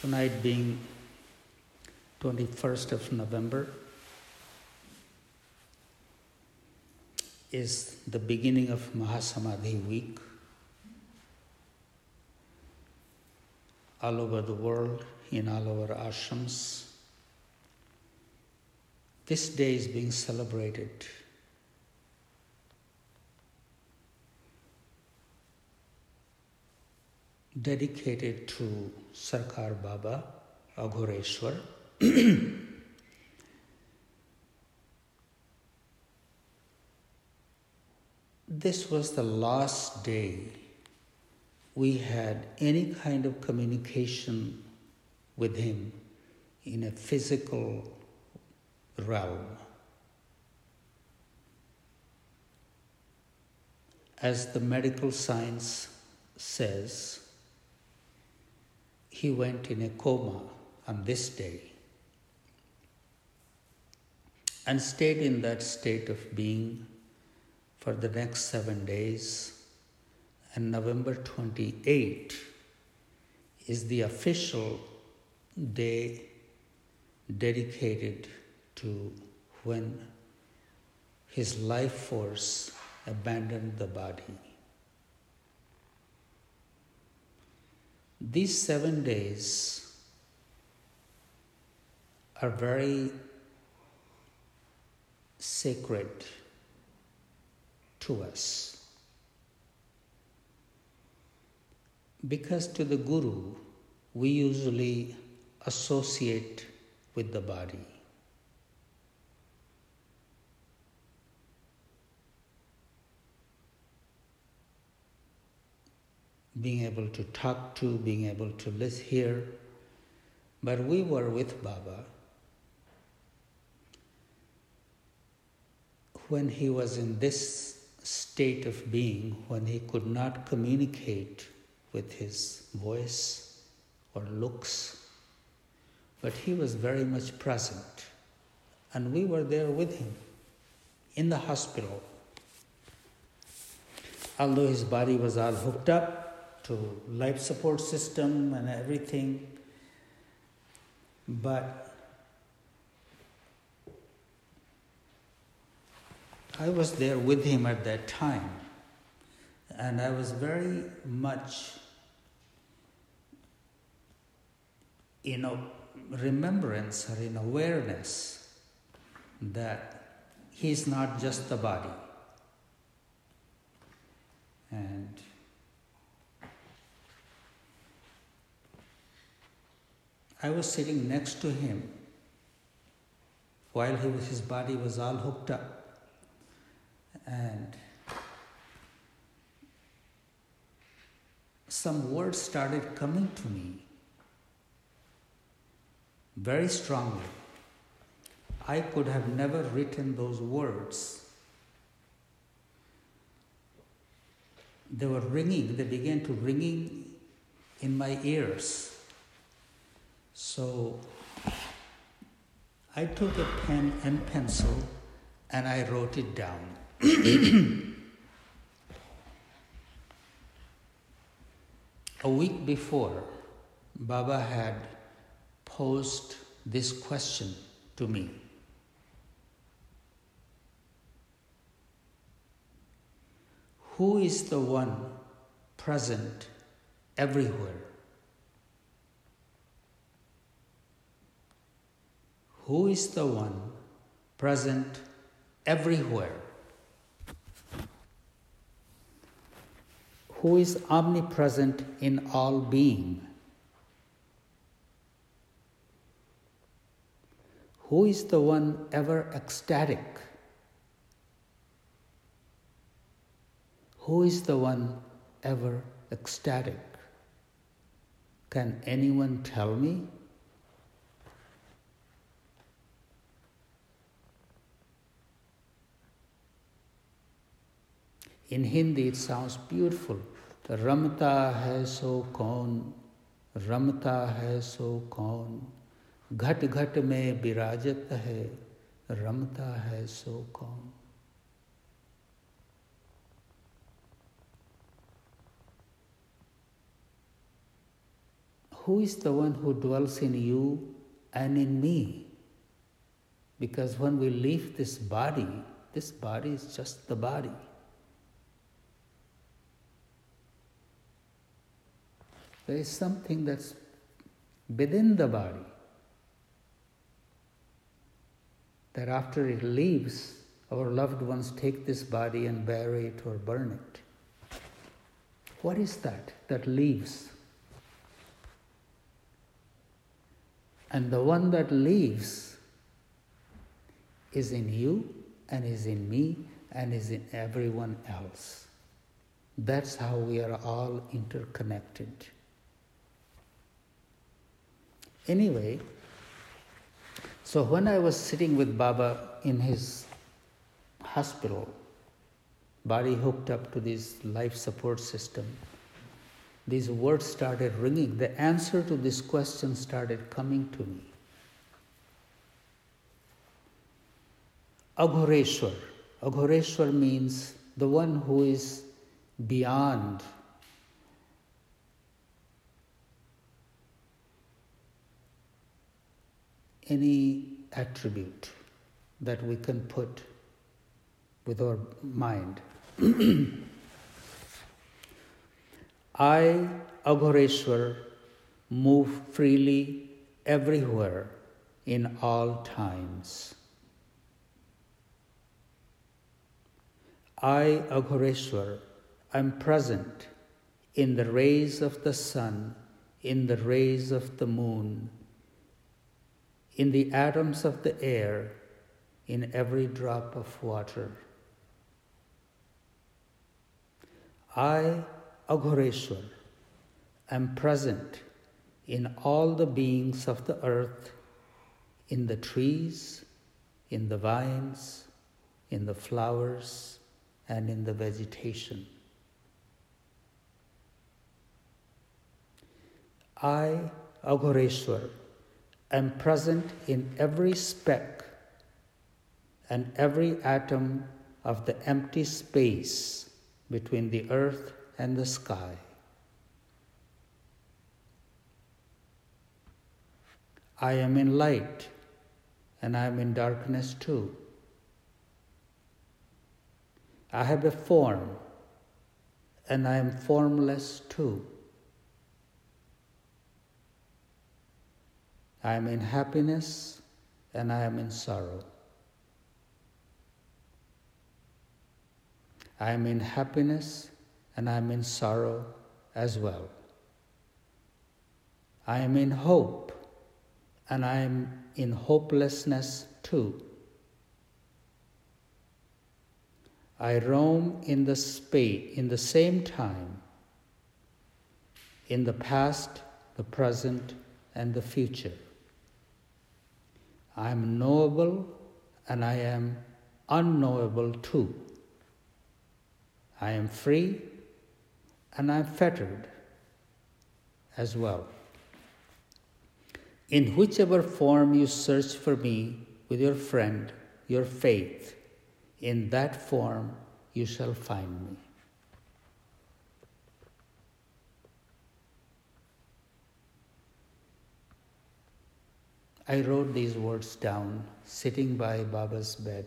Tonight being 21st of November is the beginning of Mahasamadhi week. All over the world, in all our ashrams, this day is being celebrated. Dedicated to Sarkar Baba, Aghoreshwar. this was the last day we had any kind of communication with him in a physical realm. As the medical science says, he went in a coma on this day and stayed in that state of being for the next seven days. And November 28 is the official day dedicated to when his life force abandoned the body. These seven days are very sacred to us. Because to the Guru, we usually associate with the body. Being able to talk to, being able to listen, hear. But we were with Baba when he was in this state of being when he could not communicate with his voice or looks, but he was very much present. And we were there with him in the hospital. Although his body was all hooked up to life support system and everything, but I was there with him at that time, and I was very much in a remembrance or in awareness that he's not just the body. I was sitting next to him while he his body was all hooked up. And some words started coming to me very strongly. I could have never written those words. They were ringing, they began to ringing in my ears. So I took a pen and pencil and I wrote it down. a week before, Baba had posed this question to me. Who is the one present everywhere? Who is the one present everywhere? who is omnipresent in all being. Who is the one ever ecstatic? Who is the one ever ecstatic? Can anyone tell me? In Hindi, it sounds beautiful. Ramta hai so kaun, Ramta hai so kaun, Ghat ghat mein birajat hai, Ramta hai so kaun. Who is the one who dwells in you and in me? Because when we leave this body, this body is just the body. There is something that's within the body that after it leaves, our loved ones take this body and bury it or burn it. What is that that leaves? And the one that leaves is in you and is in me and is in everyone else. That's how we are all interconnected. Anyway, so when I was sitting with Baba in his hospital, body hooked up to this life support system, these words started ringing. The answer to this question started coming to me. Aghoreshwar. Aghoreshwar means the one who is beyond any attribute that we can put with our mind. I, Aghoreshwar, move freely everywhere in all times. I, Aghoreshwar, am present in the rays of the sun, in the rays of the moon, in the atoms of the air, in every drop of water. I, Aghoreshwar, am present in all the beings of the earth, in the trees, in the vines, in the flowers, and in the vegetation. I, Aghoreshwar, am present in every speck and every atom of the empty space between the earth and the sky. I am in light and I am in darkness too. I have a form and I am formless too. I am in happiness and I am in sorrow. I am in happiness and I am in sorrow as well. I am in hope and I am in hopelessness too. I roam in the space in the same time in the past, the present, and the future. I am knowable and I am unknowable too. I am free and I am fettered as well. In whichever form you search for me with your friend, your faith, in that form you shall find me. I wrote these words down sitting by Baba's bed.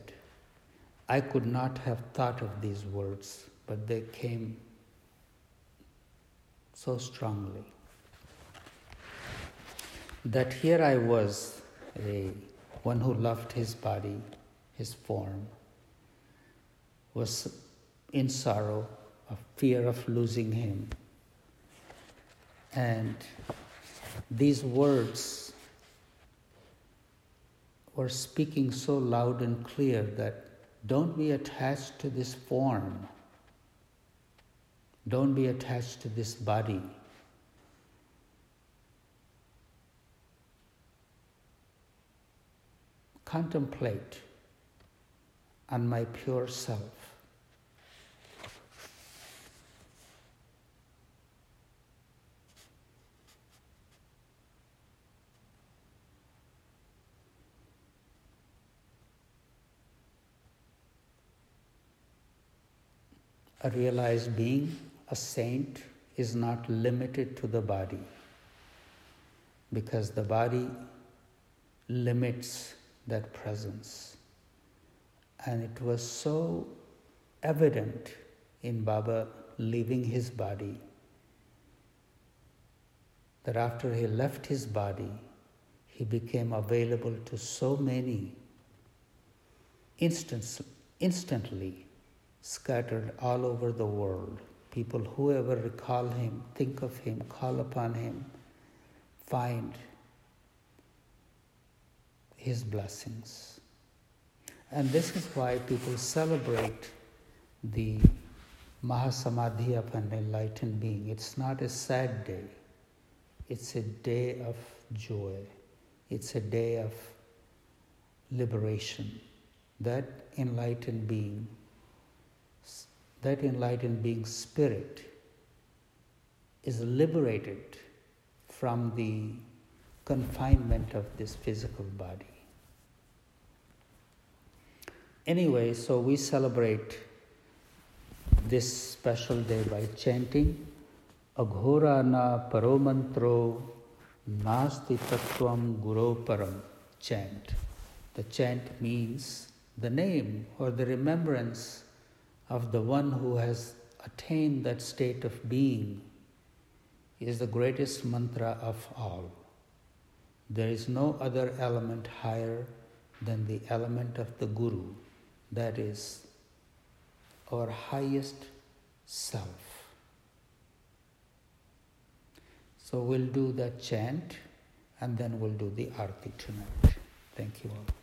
I could not have thought of these words, but they came so strongly. That here I was, a one who loved his body, his form, was in sorrow, of fear of losing him. And these words were speaking so loud and clear that don't be attached to this form. Don't be attached to this body. Contemplate on my pure self. A realized being, a saint, is not limited to the body. because the body limits that presence. And it was so evident in Baba leaving his body that after he left his body, he became available to so many instantly scattered all over the world. People, whoever recall him, think of him, call upon him, find his blessings. And this is why people celebrate the Mahasamadhi of an enlightened being. It's not a sad day, it's a day of joy, it's a day of liberation. That enlightened being, that enlightened being spirit is liberated from the confinement of this physical body. Anyway, so we celebrate this special day by chanting Aghora na paromantro nasti tattvam guru param chant. The chant means the name or the remembrance of the one who has attained that state of being is the greatest mantra of all. There is no other element higher than the element of the Guru, that is our highest self. So we'll do that chant and then we'll do the arti tonight. Thank you all.